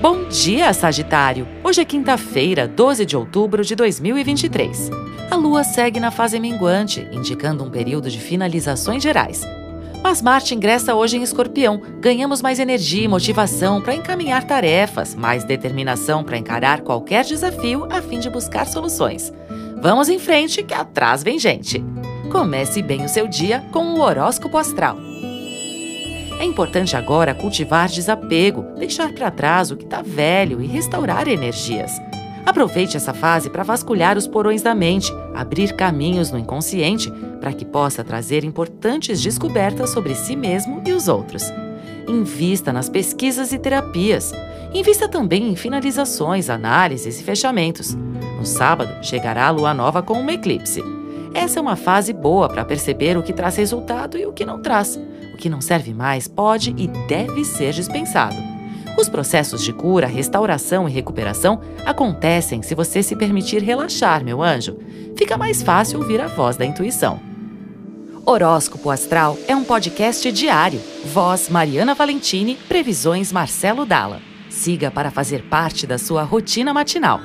Bom dia, Sagitário! Hoje é quinta-feira, 12 de outubro de 2023. A lua segue na fase minguante, indicando um período de finalizações gerais. Mas Marte ingressa hoje em Escorpião. Ganhamos mais energia e motivação para encaminhar tarefas, mais determinação para encarar qualquer desafio a fim de buscar soluções. Vamos em frente, que atrás vem gente. Comece bem o seu dia com o horóscopo astral. É importante agora cultivar desapego, deixar para trás o que está velho e restaurar energias. Aproveite essa fase para vasculhar os porões da mente, abrir caminhos no inconsciente para que possa trazer importantes descobertas sobre si mesmo e os outros. Invista nas pesquisas e terapias. Invista também em finalizações, análises e fechamentos. No sábado, chegará a lua nova com uma eclipse. Essa é uma fase boa para perceber o que traz resultado e o que não traz que não serve mais pode e deve ser dispensado. Os processos de cura, restauração e recuperação acontecem se você se permitir relaxar, meu anjo. Fica mais fácil ouvir a voz da intuição. Horóscopo Astral é um podcast diário. Voz Mariana Valentini, previsões Marcelo Dalla. Siga para fazer parte da sua rotina matinal.